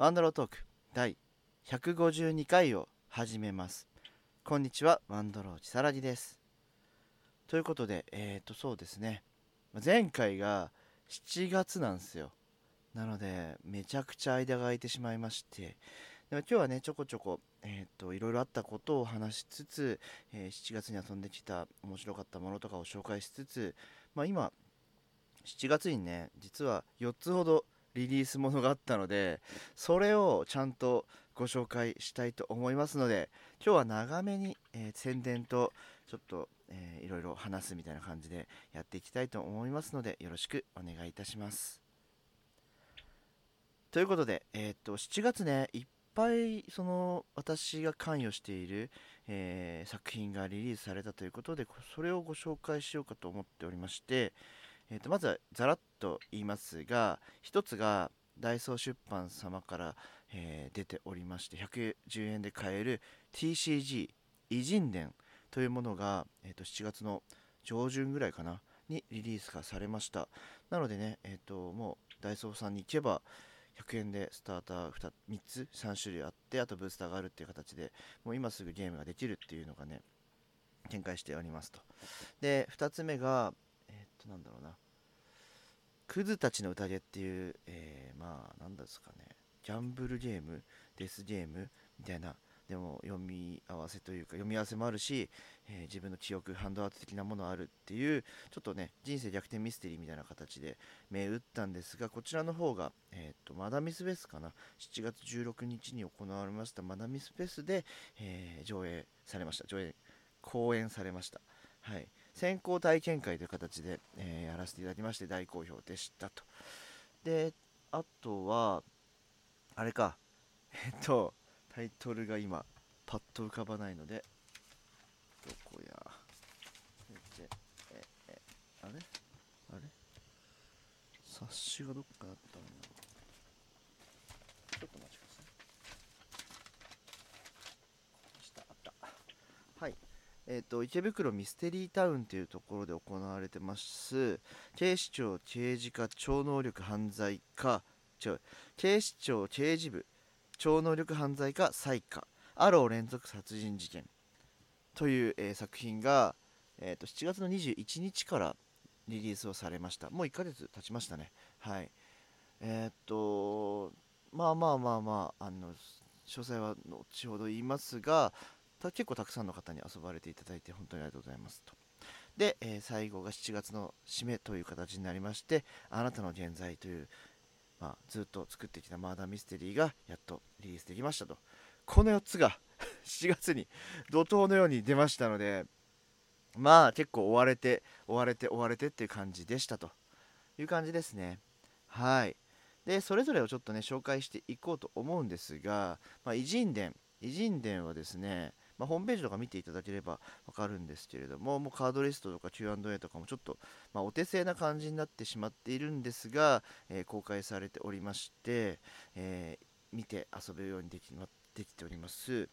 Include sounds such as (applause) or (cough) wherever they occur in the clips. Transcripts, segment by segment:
ワンドロートーク第152回を始めます。こんにちはワンドローチサラギです。ということでえっ、ー、とそうですね。前回が7月なんですよ。なのでめちゃくちゃ間が空いてしまいまして。でも今日はねちょこちょこえっ、ー、といろいろあったことを話しつつ、えー、7月に遊んできた面白かったものとかを紹介しつつまあ今7月にね実は4つほどリリースものがあったのでそれをちゃんとご紹介したいと思いますので今日は長めに、えー、宣伝とちょっと、えー、いろいろ話すみたいな感じでやっていきたいと思いますのでよろしくお願いいたします。ということで、えー、っと7月ねいっぱいその私が関与している、えー、作品がリリースされたということでそれをご紹介しようかと思っておりまして、えー、とまずはざらっと言いますが1つがダイソー出版様から、えー、出ておりまして110円で買える TCG 偉人伝というものが、えー、と7月の上旬ぐらいかなにリリースがされました。なのでね、えー、ともうダイソーさんに行けば100円でスターター 2, 3つ3種類あってあとブースターがあるっていう形でもう今すぐゲームができるっていうのがね展開しておりますと。で2つ目がとなんだろうな。クズたちの宴っていう、えー、まあなんですかね。ギャンブルゲームデスゲームみたいな。でも読み合わせというか読み合わせもあるし、えー、自分の記憶ハンドアウト的なものあるっていうちょっとね人生逆転ミステリーみたいな形で目打ったんですがこちらの方が、えーと、マダミスフェスかな。7月16日に行われましたマダミスフェスで、えー、上映されました。上映公演されました。はい。先行体験会という形で、えー、やらせていただきまして大好評でしたと。で、あとは、あれか、えっと、タイトルが今、パッと浮かばないので、どこや、ええあれ？あれ？冊子がどっかあったんだちょっと待ちください。あった。はい。えーと、池袋ミステリータウンというところで行われてます。警視庁刑事課超能力犯罪課。違う。警視庁刑事部超能力犯罪課再課アロー連続殺人事件という、えー、作品が、えーと、7月の21日からリリースをされました。もう1ヶ月経ちましたね。はい。えっ、ー、とまあまあまあまああの詳細は後ほど言いますがた結構たくさんの方に遊ばれていただいて本当にありがとうございますと。で、えー、最後が7月の締めという形になりまして、あなたの現在という、まあ、ずっと作ってきたマーダーミステリーがやっとリリースできましたと。この4つが (laughs) 7月に怒涛のように出ましたので、まあ結構追われて、追われて、追われてっていう感じでしたという感じですね。はい。で、それぞれをちょっとね、紹介していこうと思うんですが、ま、偉人伝。偉人伝はですね、まあ、ホームページとか見ていただければわかるんですけれども、もうカードリストとか Q&A とかもちょっと、まあ、お手製な感じになってしまっているんですが、えー、公開されておりまして、えー、見て遊べるようにできできております。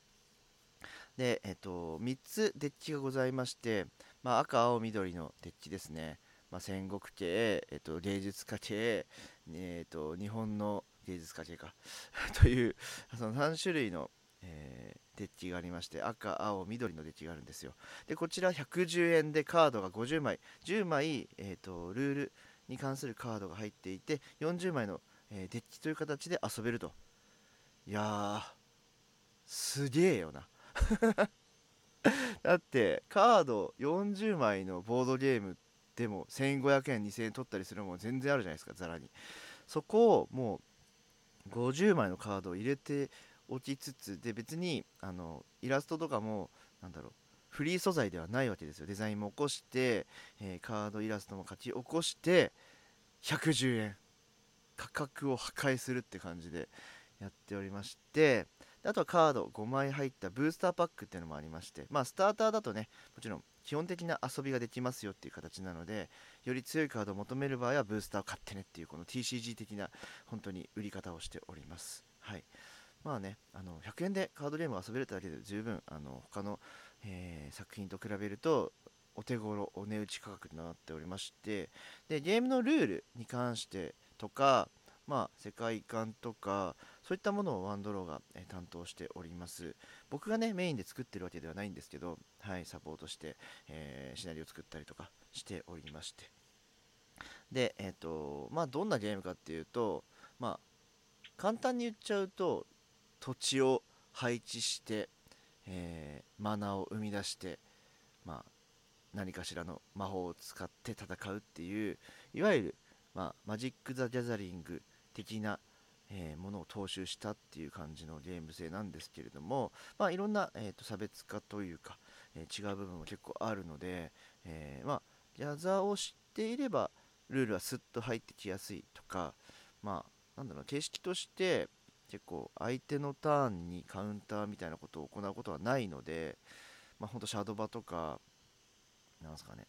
で、えっ、ー、と、3つデッキがございまして、まあ、赤、青、緑のデッキですね。まあ、戦国系、えっ、と、芸術家系、えっ、と、日本の芸術家系か (laughs) という、その3種類の、えーデッキがありまして赤青緑のデッキがあるんですよ。でこちら110円でカードが50枚。10枚、えーと、ルールに関するカードが入っていて40枚の、えー、デッキという形で遊べると。いやすげえよな。(laughs) だってカード40枚のボードゲームでも1500円2000円取ったりするのも全然あるじゃないですかざらに。そこをもう50枚のカードを入れて起きつつで別にあのイラストとかもなんだろうフリー素材ではないわけですよ。デザインも起こして、えー、カードイラストも書き起こして110円。価格を破壊するって感じでやっておりましてあとはカード5枚入ったブースターパックっていうのもありましてまあスターターだとねもちろん基本的な遊びができますよっていう形なのでより強いカードを求める場合はブースターを買ってねっていうこの TCG 的な本当に売り方をしております。はい。まあね、あの100円でカードゲームを遊べるだけで十分あの他の、えー、作品と比べるとお手頃お値打ち価格になっておりましてでゲームのルールに関してとかまあ、世界観とかそういったものをワンドローが、え担当しております。僕がねメインで作ってるわけではないんですけど、はい、サポートして、えー、シナリオを作ったりとかしておりまして。でえっ、ー、とまあどんなゲームかっていうとまあ簡単に言っちゃうと土地を配置して、えー、マナーを生み出してまあ何かしらの魔法を使って戦うっていういわゆる、まあ、マジック・ザ・ギャザリング的な、えー、ものを踏襲したっていう感じのゲーム性なんですけれども、まあ、いろんな、えーと、差別化というか、えー、違う部分も結構あるので、えー、まあ、ギャザーを知っていればルールはスッと入ってきやすいとか、まあ、なんだろう形式として結構相手のターンにカウンターみたいなことを行うことはないので、まあ、ほんとシャドバとかなんすかね。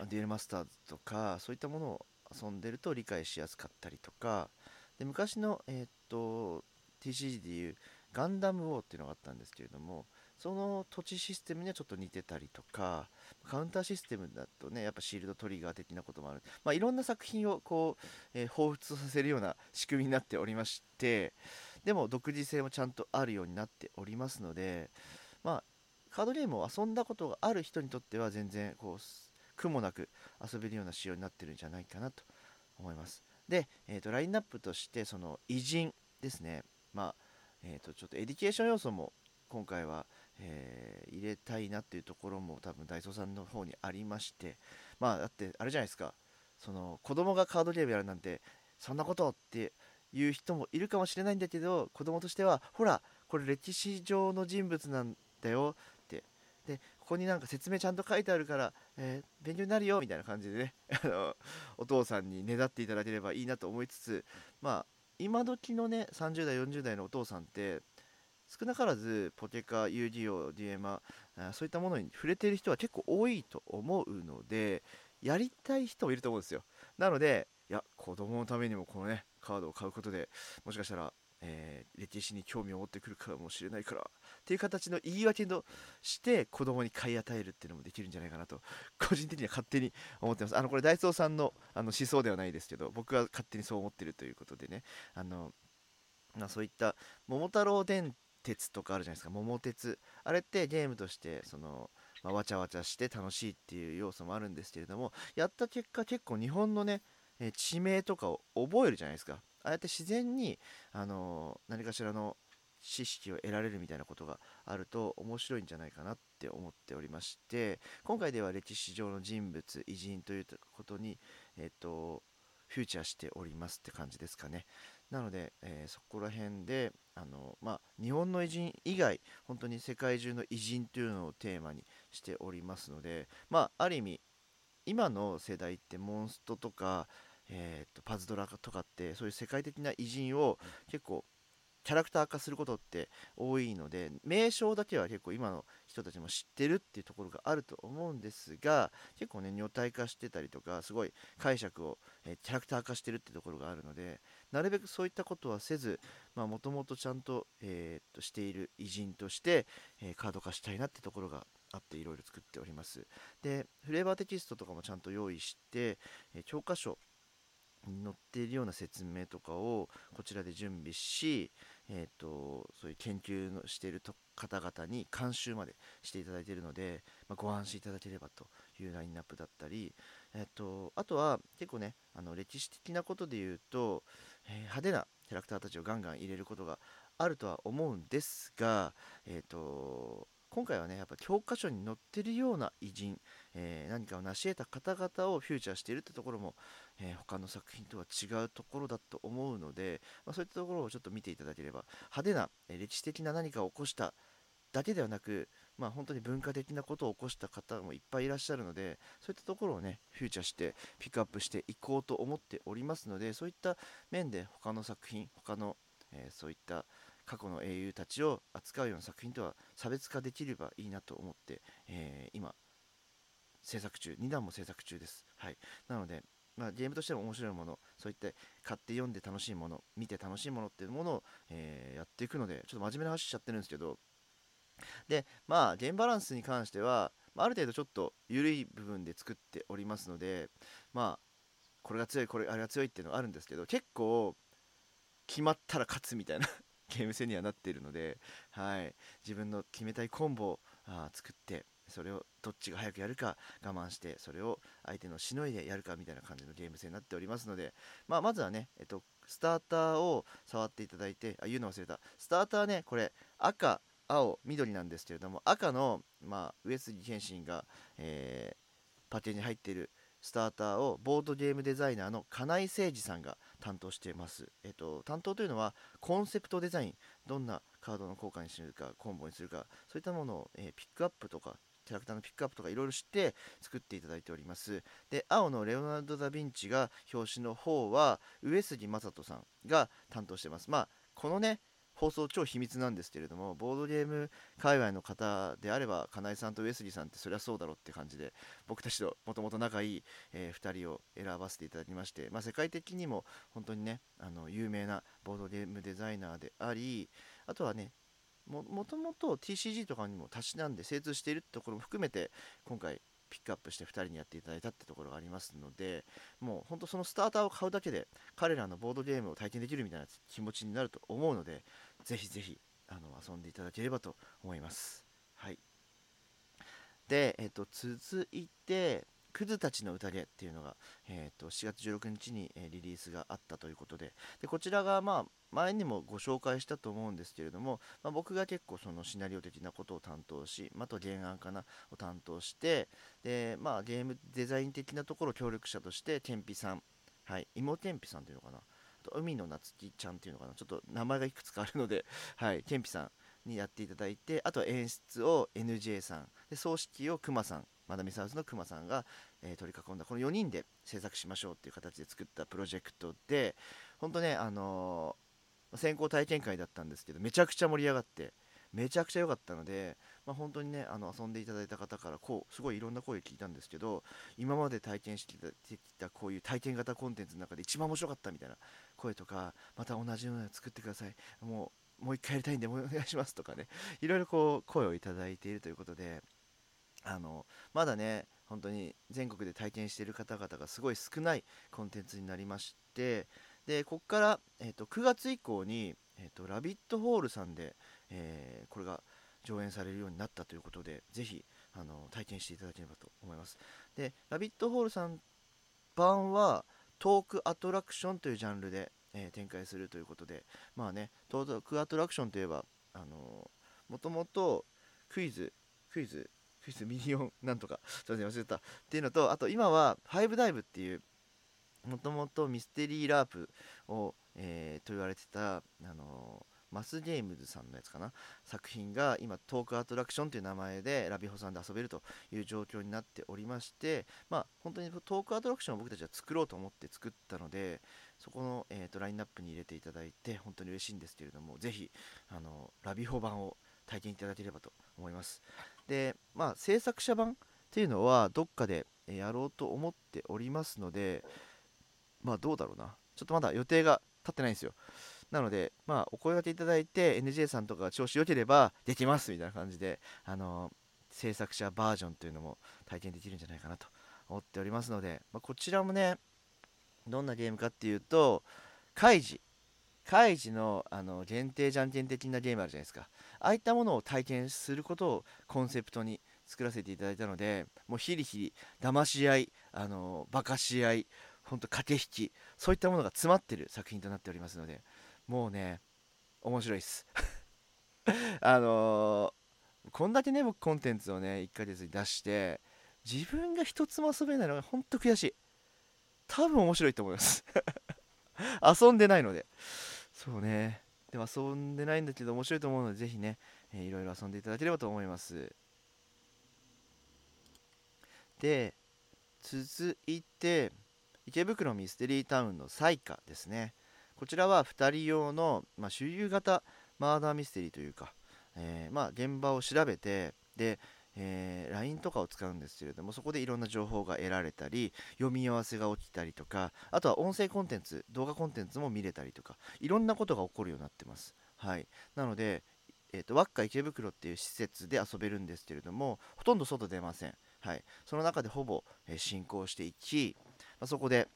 うん。デュエルマスターズとかそういったものを遊んでると理解しやすかったりとか。で昔の、えー、っと TCG でいうガンダムウォーっていうのがあったんですけれどもその土地システムにはちょっと似てたりとかカウンターシステムだとねやっぱシールドトリガー的なこともある、まあ、いろんな作品をこう、えー、彷彿とさせるような仕組みになっておりましてでも独自性もちゃんとあるようになっておりますのでまあカードゲームを遊んだことがある人にとっては全然こう苦もなく遊べるような仕様になってるんじゃないかなと思います。で、えーと、ラインナップとしてその偉人ですね。まあえーとちょっと education 要素も今回はえー、入れたいなっていうところも多分ダイソーさんの方にありましてまあだってあれじゃないですかその子供がカードゲームやるなんてそんなことっていう人もいるかもしれないんだけど子供としてはほらこれ歴史上の人物なんだよって。でここになんか説明ちゃんと書いてあるから、えー、勉強になるよみたいな感じでね (laughs) あのお父さんにねだっていただければいいなと思いつつまあ今時のね30代40代のお父さんって少なからずポケカ、遊戯王、デュエマそういったものに触れている人は結構多いと思うのでやりたい人もいると思うんですよ。なのでいや子供のためにもこのねカードを買うことでもしかしたら、えー、歴史に興味を持ってくるかもしれないからっていう形の言い訳として子供に買い与えるっていうのもできるんじゃないかなと個人的には勝手に思ってます。あのこれダイソーさんのあの思想ではないですけど僕は勝手にそう思ってるということでね。あのま、そういった桃太郎電鉄とかあるじゃないですか。桃鉄。あれってゲームとしてその、まあ、わちゃわちゃして楽しいっていう要素もあるんですけれどもやった結果結構日本のね、え地名とかを覚えるじゃないですか。ああやって自然に、あの、何かしらの知識を得られるみたいなことがあると面白いんじゃないかなって思っておりまして今回では歴史上の人物偉人ということに、えっ、とフューチャーしておりますって感じですかね。なので、えー、そこら辺であの、まあ、日本の偉人以外本当に世界中の偉人というのをテーマにしておりますので、まあ、ある意味今の世代ってモンストとか、えー、とパズドラとかってそういう世界的な偉人を結構キャラクター化することって多いので名称だけは結構今の人たちも知ってるっていうところがあると思うんですが結構ね女体化してたりとかすごい解釈を、え、キャラクター化してるってところがあるのでなるべくそういったことはせずもともとちゃんと,、えー、っとしている偉人として、えー、カード化したいなってところがあっていろいろ作っております。でフレーバーテキストとかもちゃんと用意して、え教科書載っているような説明とかをこちらで準備し、えーと、そういう研究のしている方々に監修までしていただいているので、まあ、ご安心いただければというラインナップだったり、えーと、あとは結構ねあの歴史的なことで言うと、えー、派手なキャラクターたちをガンガン入れることがあるとは思うんですが、えーと今回はねやっぱ教科書に載ってるような偉人、えー、何かを成し得た方々をフューチャーしているってところも、えー、他の作品とは違うところだと思うので、まあ、そういったところをちょっと見ていただければ派手な、え、歴史的な何かを起こしただけではなく、まあ、本当に文化的なことを起こした方もいっぱいいらっしゃるのでそういったところをねフューチャーしてピックアップしていこうと思っておりますのでそういった面で他の作品他の、えそういった過去の英雄たちを扱うような作品とは差別化できればいいなと思って、えー、今制作中2弾も制作中です、はい、なので、まあ、ゲームとしても面白いものそういって買って読んで楽しいもの見て楽しいものっていうものを、えー、やっていくのでちょっと真面目な話しちゃってるんですけど。でまあゲームバランスに関してはある程度ちょっと緩い部分で作っておりますのでまあこれが強いこれあれが強いっていうのがあるんですけど結構決まったら勝つみたいな。ゲーム性にはなっているので、はい、自分の決めたいコンボを作ってそれをどっちが早くやるか我慢してそれを相手のしのいでやるかみたいな感じのゲーム性になっておりますので、まあ、まずはね、えっと、スターターを触っていただいてあ言うの忘れた。スターターねこれ赤青緑なんですけれども赤の、まあ、上杉謙信が、えー、パテに入っているスターターをボードゲームデザイナーの金井誠二さんが担当しています。えっと、担当というのはコンセプトデザイン、どんなカードの効果にするか、コンボにするか、そういったものを、えー、ピックアップとか、キャラクターのピックアップとかいろいろ知って作っていただいております。で、青のレオナルド・ダ・ヴィンチが表紙の方は上杉正人さんが担当してます。まあ、このね、放送超秘密なんですけれどもボードゲーム界隈の方であれば金井さんと上杉さんってそりゃそうだろうって感じで僕たちともともと仲いい、えー、2人を選ばせていただきまして、まあ、世界的にも本当にねあの有名なボードゲームデザイナーでありあとはねもともと TCG とかにもたしなんで精通しているところも含めて今回ピックアップして2人にやっていただいたってところがありますのでもう本当そのスターターを買うだけで彼らのボードゲームを体験できるみたいな気持ちになると思うのでぜひぜひあの遊んでいただければと思います。はい、で、えーと、続いてクズたちの宴っていうのが、えーと、7月16日に、えー、リリースがあったということででこちらが、まあ、前にもご紹介したと思うんですけれども、まあ、僕が結構そのシナリオ的なことを担当し、まあ、と原案かなを担当してで、まあ、ゲームデザイン的なところ協力者として天日さん、はい、芋天日さんというのかなと海の夏希ちゃんっていうのかなちょっと名前がいくつかあるので、はい、ケンピさんにやっていただいてあとは演出を NJ さんで葬式をくまさんマダミサウスのくまさんが、えー、取り囲んだこの4人で制作しましょうっていう形で作ったプロジェクトで本当ねあのー、先行体験会だったんですけどめちゃくちゃ盛り上がってめちゃくちゃ良かったので、まあ、本当にねあの遊んでいただいた方からこうすごいいろんな声を聞いたんですけど今まで体験してきたこういう体験型コンテンツの中で一番面白かったみたいな声とかまた同じようなの作ってください。もうもう一回やりたいんでお願いしますとかね。いろいろこう声をいただいているということであのまだね本当に全国で体験している方々がすごい少ないコンテンツになりましてでここから、えーと、9月以降に、えーと、ラビットホールさんで、えー、これが上演されるようになったということでぜひあの体験していただければと思います。でラビットホールさん版はトークアトラクションというジャンルで、えー、展開するということでまあねトークアトラクションといえばあのもともとクイズクイズクイズミリオン (laughs) なんとかすいません忘れた。っていうのとあと今はファイブダイブっていうもともとミステリーラープを、えー、と言われてたあのーマスゲームズさんのやつかな？作品が今トークアトラクションという名前でラビホさんで遊べるという状況になっておりましてまあ本当にトークアトラクションを僕たちは作ろうと思って作ったのでそこの、えーと、ラインナップに入れていただいて本当に嬉しいんですけれどもぜひあのラビホ版を体験いただければと思います。でまあ制作者版っていうのはどっかでやろうと思っておりますのでまあどうだろうな。ちょっとまだ予定が立ってないんですよ。なので、まあ、お声がけいただいて NJ さんとかが調子良ければできますみたいな感じで、あの制作者バージョンというのも体験できるんじゃないかなと思っておりますので、まあ、こちらもねどんなゲームかっていうとカイジ。カイジのあの限定じゃんけん的なゲームあるじゃないですか。ああいったものを体験することをコンセプトに作らせていただいたのでもうヒリヒリ騙し合いあのバカし合い本当駆け引きそういったものが詰まってる作品となっておりますのでもうね面白いっす。(laughs) あのー、こんだけね僕コンテンツをね1ヶ月に出して自分が一つも遊べないのがほんと悔しい。多分面白いと思います。(laughs) 遊んでないので。そうね。でも遊んでないんだけど面白いと思うのでぜひね、えー、いろいろ遊んでいただければと思います。で続いて池袋ミステリータウンの彩花ですね。こちらは2人用の、まあ、周遊型マーダーミステリーというか、えー、まあ、現場を調べてで、えー、LINE とかを使うんですけれどもそこでいろんな情報が得られたり読み合わせが起きたりとかあとは音声コンテンツ動画コンテンツも見れたりとかいろんなことが起こるようになってます。はい。なのでえーと、とワッカ池袋っていう施設で遊べるんですけれどもほとんど外出ません、はい、その中でほぼ、えー、進行していき、まあ、そこで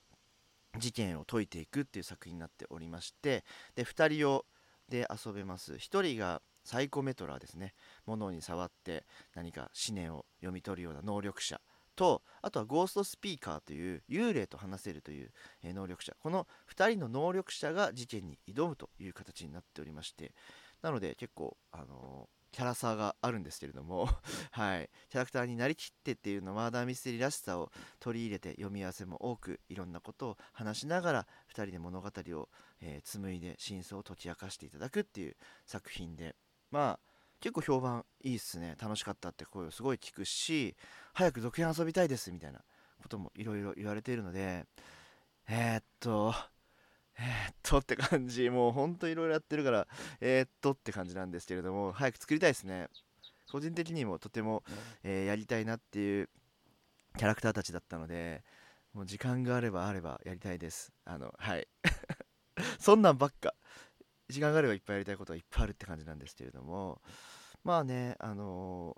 事件を解いていくっていう作品になっておりましてで2人をで遊べます。1人がサイコメトラーですね。物に触って何か思念を読み取るような能力者とあとはゴーストスピーカーという幽霊と話せるという、え能力者。この2人の能力者が事件に挑むという形になっておりまして。なので結構あのー、キャラ差があるんですけれども (laughs) はい。キャラクターになりきってっていうのマーダーミステリーらしさを取り入れて読み合わせも多くいろんなことを話しながら2人で物語を、えー、紡いで真相を解き明かしていただくっていう作品でまあ結構評判いいっすね。楽しかったって声をすごい聞くし早く続編遊びたいですみたいなこともいろいろ言われているのでえー、っと、とって感じ。(laughs) もうほんといろいろやってるからえー、っとって感じなんですけれども早く作りたいですね。個人的にもとても、えー、やりたいなっていうキャラクターたちだったのでもう時間があればあればやりたいです。あのはい。(laughs) そんなんばっか。時間があればいっぱいやりたいことはいっぱいあるって感じなんですけれどもまあねあの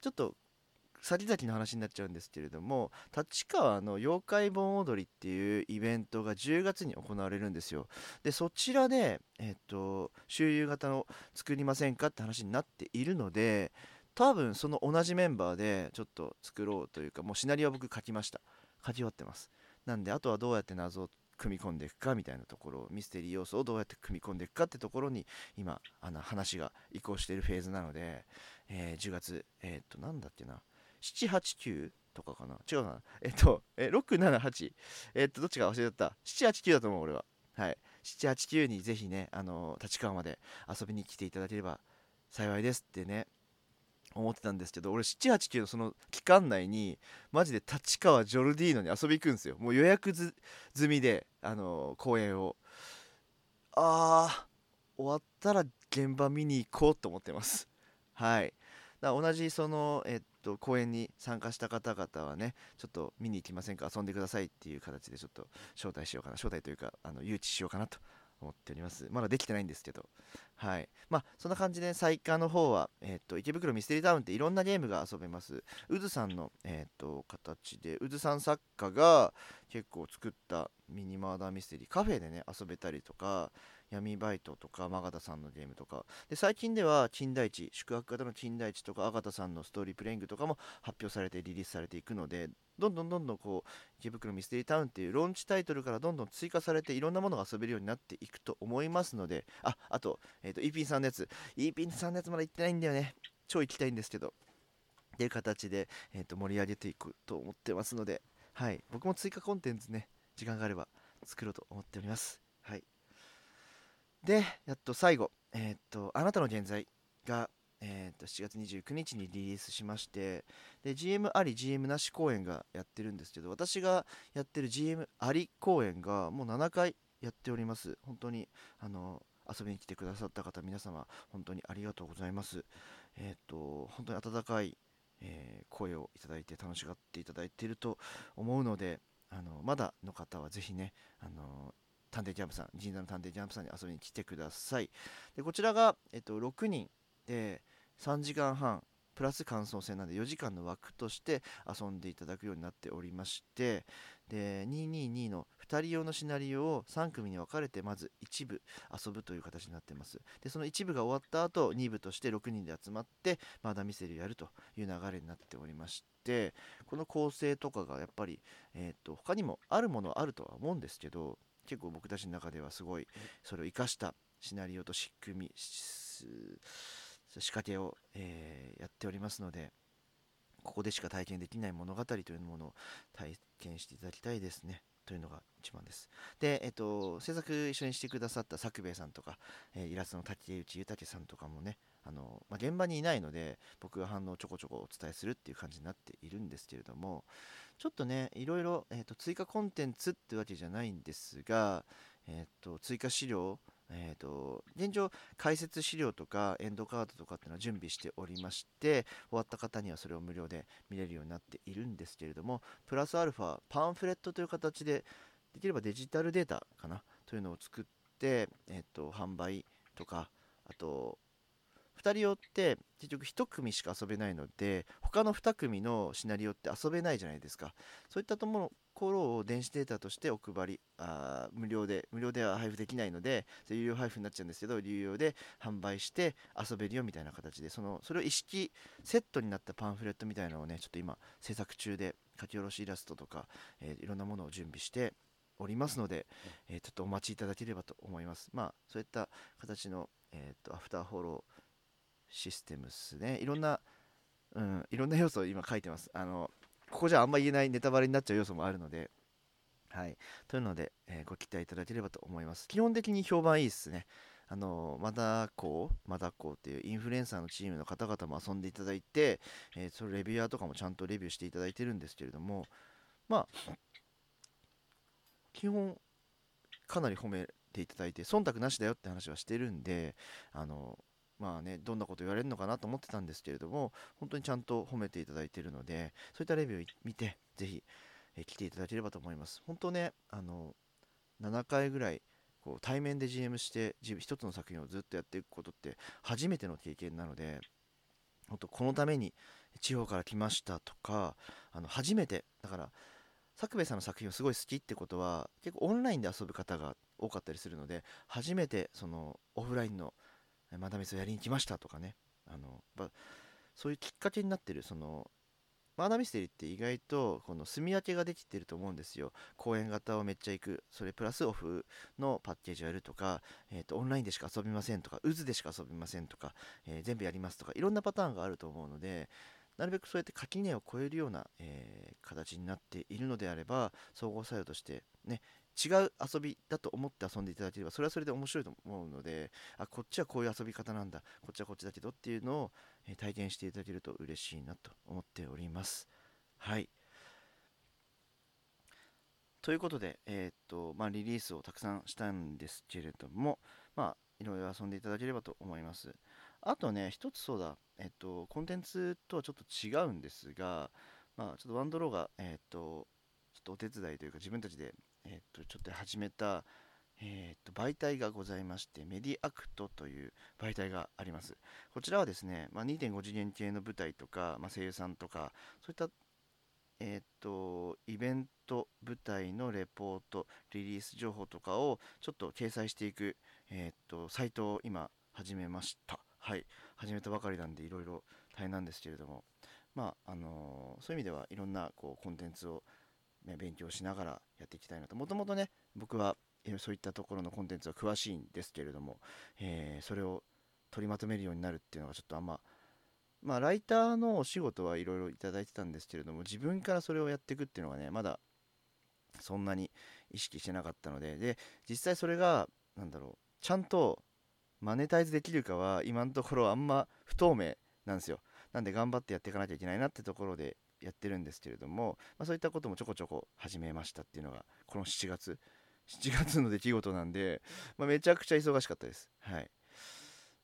ー、ちょっと先々の話になっちゃうんですけれども立川の妖怪盆踊りっていうイベントが10月に行われるんですよ。でそちらでえっと周遊型の作りませんかって話になっているので多分その同じメンバーでちょっと作ろうというかもうシナリオは僕書きました。書き終わってます。なんであとはどうやって謎を組み込んでいくかみたいなところミステリー要素をどうやって組み込んでいくかってところに今あの話が移行しているフェーズなので、えー、10月えっ、となんだっけな。789とかかな？違うな。えっ、と、え678えっ、とどっちか忘れちゃった。789だと思う俺は。はい。789にぜひねあの立川まで遊びに来ていただければ幸いですってね思ってたんですけど俺789のその期間内にマジで立川ジョルディーノに遊び行くんですよ。もう予約済みであの公演を。あー終わったら現場見に行こうと思ってます。はい。だ同じその、えっと、公演に参加した方々はねちょっと見に行きませんか遊んでくださいっていう形でちょっと招待しようかな招待というかあの誘致しようかなと思っております。まだできてないんですけどはい。まあそんな感じで最下の方は、えーと、池袋ミステリータウンっていろんなゲームが遊べます。うずさんの、えーと、形でうずさん作家が結構作ったミニマーダーミステリーカフェでね遊べたりとか闇バイトとか、マガタさんのゲームとか、で最近では金田一、宿泊型の金田一とか、アガタさんのストーリープレイングとかも発表されてリリースされていくので、どんどんどんどんこう、池袋ミステリータウンっていうローンチタイトルからどんどん追加されて、いろんなものが遊べるようになっていくと思いますので、あ、あと、えっ、ー、と、EP さんのやつ、EP さんのやつまだ行ってないんだよね。超行きたいんですけど、っていう形で、えー、と盛り上げていくと思ってますので、はい、僕も追加コンテンツね、時間があれば作ろうと思っております。はい。で、やっと最後、えー、っと、あなたの現在が、えー、っと7月29日にリリースしまして、で、GM あり、GM なし公演がやってるんですけど、私がやってる GM あり公演がもう7回やっております。本当に、あの、遊びに来てくださった方、皆様、本当にありがとうございます。えっと、本当に温かい、え、声をいただいて楽しがっていただいていると思うので、あのまだの方はぜひね、あの探偵ジャンプさん、神社の探偵ジャンプさんに遊びに来てください。でこちらが、えっと、6人で3時間半、プラス感想戦なんで4時間の枠として遊んでいただくようになっておりまして、で222の2人用のシナリオを3組に分かれてまず1部遊ぶという形になってます。でその1部が終わった後2部として6人で集まってまだミステリーをやるという流れになっておりましてこの構成とかがやっぱり、えーと、他にもあるものはあるとは思うんですけど結構僕たちの中ではすごいそれを生かしたシナリオと仕組み仕掛けを、えー、やっておりますのでここでしか体験できない物語というものを体験していただきたいですねというのが一番です。で、えっと、制作一緒にしてくださった作兵衛さんとか、えー、イラストの竹内豊さんとかもね、あのまあ、現場にいないので僕が反応をちょこちょこお伝えするっていう感じになっているんですけれどもちょっとねいろいろ、えーと、追加コンテンツってわけじゃないんですが、えーと、追加資料えーと、現状解説資料とかエンドカードとかっていうのは準備しておりまして終わった方にはそれを無料で見れるようになっているんですけれどもプラスアルファパンフレットという形でできればデジタルデータかなというのを作って、えー、と販売とかあと2人用って結局1組しか遊べないので他の2組のシナリオって遊べないじゃないですか。そういったとこコロを電子データとしてお配りあ無料で無料では配布できないので有料配布になっちゃうんですけど有料で販売して遊べるよみたいな形でそのそれを一式セットになったパンフレットみたいなのをねちょっと今制作中で書き下ろしイラストとか、えー、いろんなものを準備しておりますので、えー、ちょっとお待ちいただければと思いますまあそういった形の、えーと、アフターフォローシステムですねいろんなうん、いろんな要素を今書いてます。あのここじゃあんま言えないネタバレになっちゃう要素もあるので、はい。というので、えー、ご期待いただければと思います。基本的に評判いいですね。あの、まだこう、まだこうっていうインフルエンサーのチームの方々も遊んでいただいて、えー、そのレビュアーとかもちゃんとレビューしていただいてるんですけれども、まあ、基本、かなり褒めていただいて、忖度なしだよって話はしてるんで、あの、まあね、どんなこと言われるのかなと思ってたんですけれども、本当にちゃんと褒めていただいているので、そういったレビューを見て、ぜひ、え来ていただければと思います。本当ね、あの、7回ぐらい、こう対面で GM して一つの作品をずっとやっていくことって初めての経験なので本当このために地方から来ましたとかあの初めてだから作兵衛さんの作品をすごい好きってことは結構オンラインで遊ぶ方が多かったりするので初めてそのオフラインのマダミスをやりに来ましたとかねあのそういうきっかけになってるそのマーダーミステリーって意外とこの住み分けができてると思うんですよ。公演型をめっちゃ行く。それプラスオフのパッケージをやるとか、えーと、オンラインでしか遊びませんとか、渦でしか遊びませんとか、えー、全部やりますとか、いろんなパターンがあると思うので、なるべくそうやって垣根を越えるような、えー、形になっているのであれば、総合作用としてね、違う遊びだと思って遊んでいただければそれはそれで面白いと思うのであこっちはこういう遊び方なんだこっちはこっちだけどっていうのを、え体験していただけると嬉しいなと思っておりますはいということで、えー、っとまあ、リリースをたくさんしたんですけれども、まあ、いろいろ遊んでいただければと思います。あとね、一つそうだ、えっと、コンテンツとはちょっと違うんですが、まあ、ちょっとワンドローが、えっと、ちょっとお手伝いというか自分たちでえっと、ちょっと始めた、えっと、媒体がございまして、メディアクトという媒体があります。こちらはですね、まあ、2.5次元系の舞台とか、まあ、声優さんとか、そういった、えっと、イベント、舞台のレポート、リリース情報とかをちょっと掲載していく、えっと、サイトを今始めました。はい。始めたばかりなんで、いろいろ大変なんですけれども、まあ、あのー、そういう意味ではいろんなこうコンテンツを、勉強しながらやっていきたいなと。もともとね僕はそういったところのコンテンツは詳しいんですけれども、えー、それを取りまとめるようになるっていうのがちょっとあんままあライターのお仕事はいろいろいただいてたんですけれども自分からそれをやっていくっていうのがねまだそんなに意識してなかったのでで実際それが何だろうちゃんとマネタイズできるかは今のところあんま不透明なんですよ。なんで頑張ってやっていかなきゃいけないなってところでやってるんですけれども、まあ、そういったこともちょこちょこ始めましたっていうのがこの7月7月の出来事なんで、まあ、めちゃくちゃ忙しかったです。はい、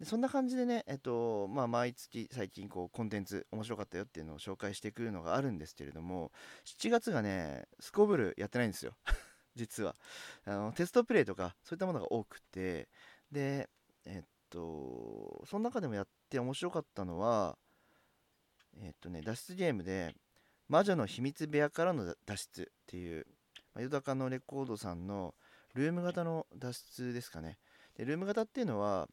でそんな感じでね、えっとまあ、毎月最近こうコンテンツ面白かったよっていうのを紹介してくるのがあるんですけれども7月がねすこぶるやってないんですよ。(laughs) 実は。あのテストプレイとかそういったものが多くてでえっとその中でもやって面白かったのはえっとね脱出ゲームで魔女の秘密部屋からの脱出っていう、まあ、ヨダカのレコードさんのルーム型の脱出ですかね。でルーム型っていうのは、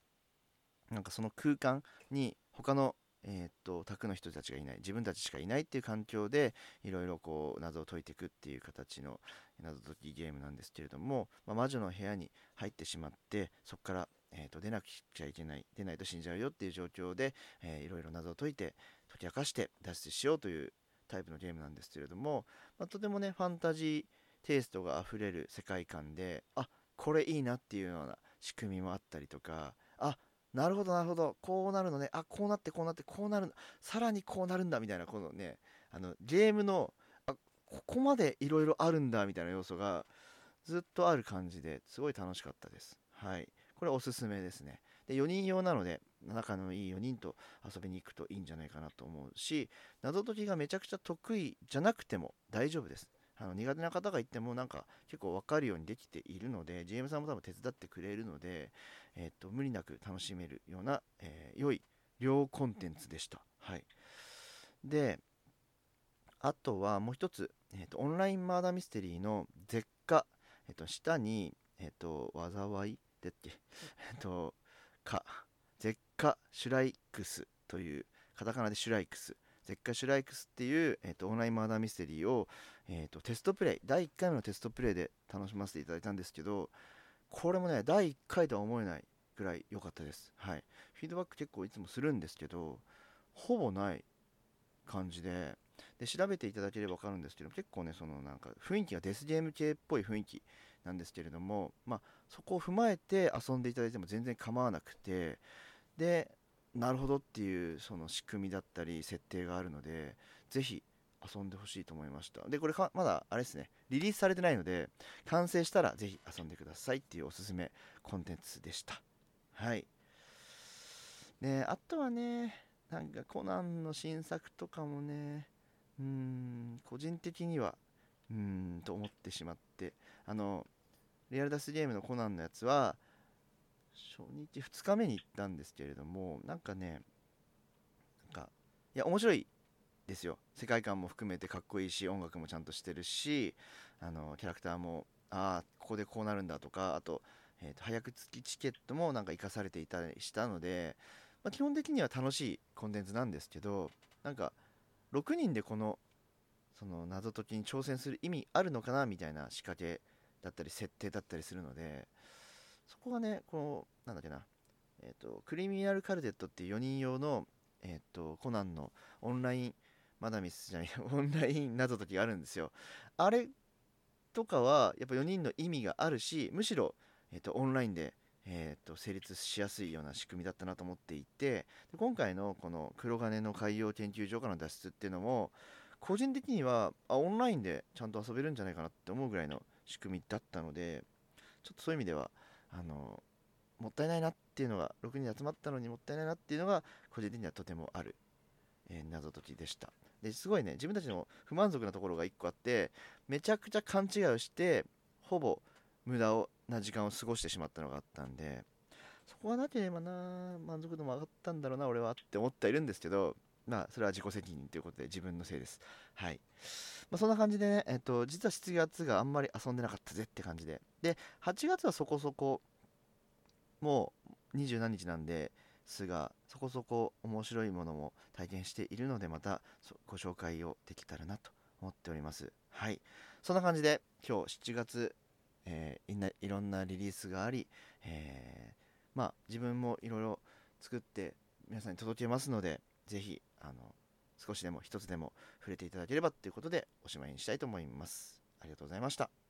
なんかその空間に他の、えー、っと、宅の人たちがいない、自分たちしかいないっていう環境で、いろいろこう、謎を解いていくっていう形の謎解きゲームなんですけれども、まあ、魔女の部屋に入ってしまって、そこから、えー、と出なくちゃいけない、出ないと死んじゃうよっていう状況で、えー、いろいろ謎を解いて、解き明かして脱出しようというタイプのゲームなんですけれども、まあ、とてもねファンタジーテイストがあふれる世界観であこれいいなっていうような仕組みもあったりとかあなるほどなるほどこうなるのねあこうなってこうなってこうなるさらにこうなるんだみたいなこのねあのゲームのあここまでいろいろあるんだみたいな要素がずっとある感じですごい楽しかったです。はい。これおすすめですね。で4人用なので仲のいい4人と遊びに行くといいんじゃないかなと思うし謎解きがめちゃくちゃ得意じゃなくても大丈夫です。あの苦手な方がいてもなんか結構分かるようにできているので GM さんも多分手伝ってくれるので、えー、っと無理なく楽しめるような、えー、良い両コンテンツでした。はい。であとはもう一つ、えーと、オンラインマーダーミステリーの絶火、えーと、下に、えーと、災いでっけ、えっ、ー、と、か、絶火シュライクスという、カタカナでシュライクス、絶火シュライクスっていう、えー、とオンラインマーダーミステリーを、えー、とテストプレイ、第1回目のテストプレイで楽しませていただいたんですけど、これもね、第1回とは思えないぐらい良かったです。はい。フィードバック結構いつもするんですけど、ほぼない感じで、で調べていただければ分かるんですけど結構ねそのなんか雰囲気がデスゲーム系っぽい雰囲気なんですけれども、まあ、そこを踏まえて遊んでいただいても全然構わなくてでなるほどっていうその仕組みだったり設定があるのでぜひ遊んでほしいと思いました。でこれまだあれですね。リリースされてないので完成したらぜひ遊んでくださいっていうおすすめコンテンツでした。はい。であとはねなんかコナンの新作とかもねうーん個人的にはうーんと思ってしまって。あのリアルダスゲームのコナンのやつは初日2日目に行ったんですけれどもなんかねなんかいや面白いですよ。世界観も含めてかっこいいし音楽もちゃんとしてるしあのキャラクターもああここでこうなるんだとかあと,、えーと、早く付きチケットもなんか生かされていたりしたので、まあ、基本的には楽しいコンテンツなんですけどなんか6人でこのその謎解きに挑戦する意味あるのかなみたいな仕掛けだったり設定だったりするのでそこがねこのなんだっけなえっ、ー、とクリミナルカルテットっていう4人用のえっ、ー、とコナンのオンラインマダミスじゃない (laughs) オンライン謎解きがあるんですよ。あれとかはやっぱ4人の意味があるしむしろ、えーと、オンラインで、えーと、成立しやすいような仕組みだったなと思っていて今回のこの黒金の海洋研究所からの脱出っていうのも個人的にはあオンラインでちゃんと遊べるんじゃないかなって思うぐらいの仕組みだったのでちょっとそういう意味ではあのもったいないなっていうのが6人集まったのにもったいないなっていうのが個人的にはとてもある、えー、謎解きでしたですごいね自分たちの不満足なところが1個あってめちゃくちゃ勘違いをしてほぼ無駄をな時間を過ごしてしまったのがあったんでそこがなければな満足度も上がったんだろうな俺はって思っているんですけどまあ、それは自己責任ということで自分のせいです。はい。まあ、そんな感じでね、えっと、実は7月があんまり遊んでなかったぜって感じで。で、8月はそこそこ、もう二十何日なんですが、そこそこ面白いものも体験しているので、またご紹介をできたらなと思っております。はい。そんな感じで、今日7月、えー、いろんなリリースがあり、えー、まあ、自分もいろいろ作って皆さんに届けますので、ぜひあの少しでも一つでも触れていただければということでおしまいにしたいと思います。ありがとうございました。